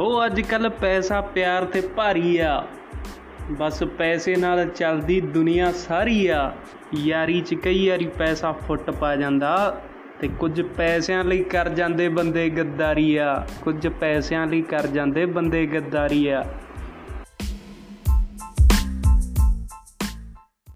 ਉਹ ਅੱਜ ਕੱਲ ਪੈਸਾ ਪਿਆਰ ਤੇ ਭਾਰੀ ਆ। ਬਸ ਪੈਸੇ ਨਾਲ ਚੱਲਦੀ ਦੁਨੀਆ ਸਾਰੀ ਆ। ਯਾਰੀ ਚ ਕਈ ਵਾਰੀ ਪੈਸਾ ਫੁੱਟ ਪਾ ਜਾਂਦਾ ਤੇ ਕੁਝ ਪੈਸਿਆਂ ਲਈ ਕਰ ਜਾਂਦੇ ਬੰਦੇ ਗੱਦਾਰੀ ਆ। ਕੁਝ ਪੈਸਿਆਂ ਲਈ ਕਰ ਜਾਂਦੇ ਬੰਦੇ ਗੱਦਾਰੀ ਆ।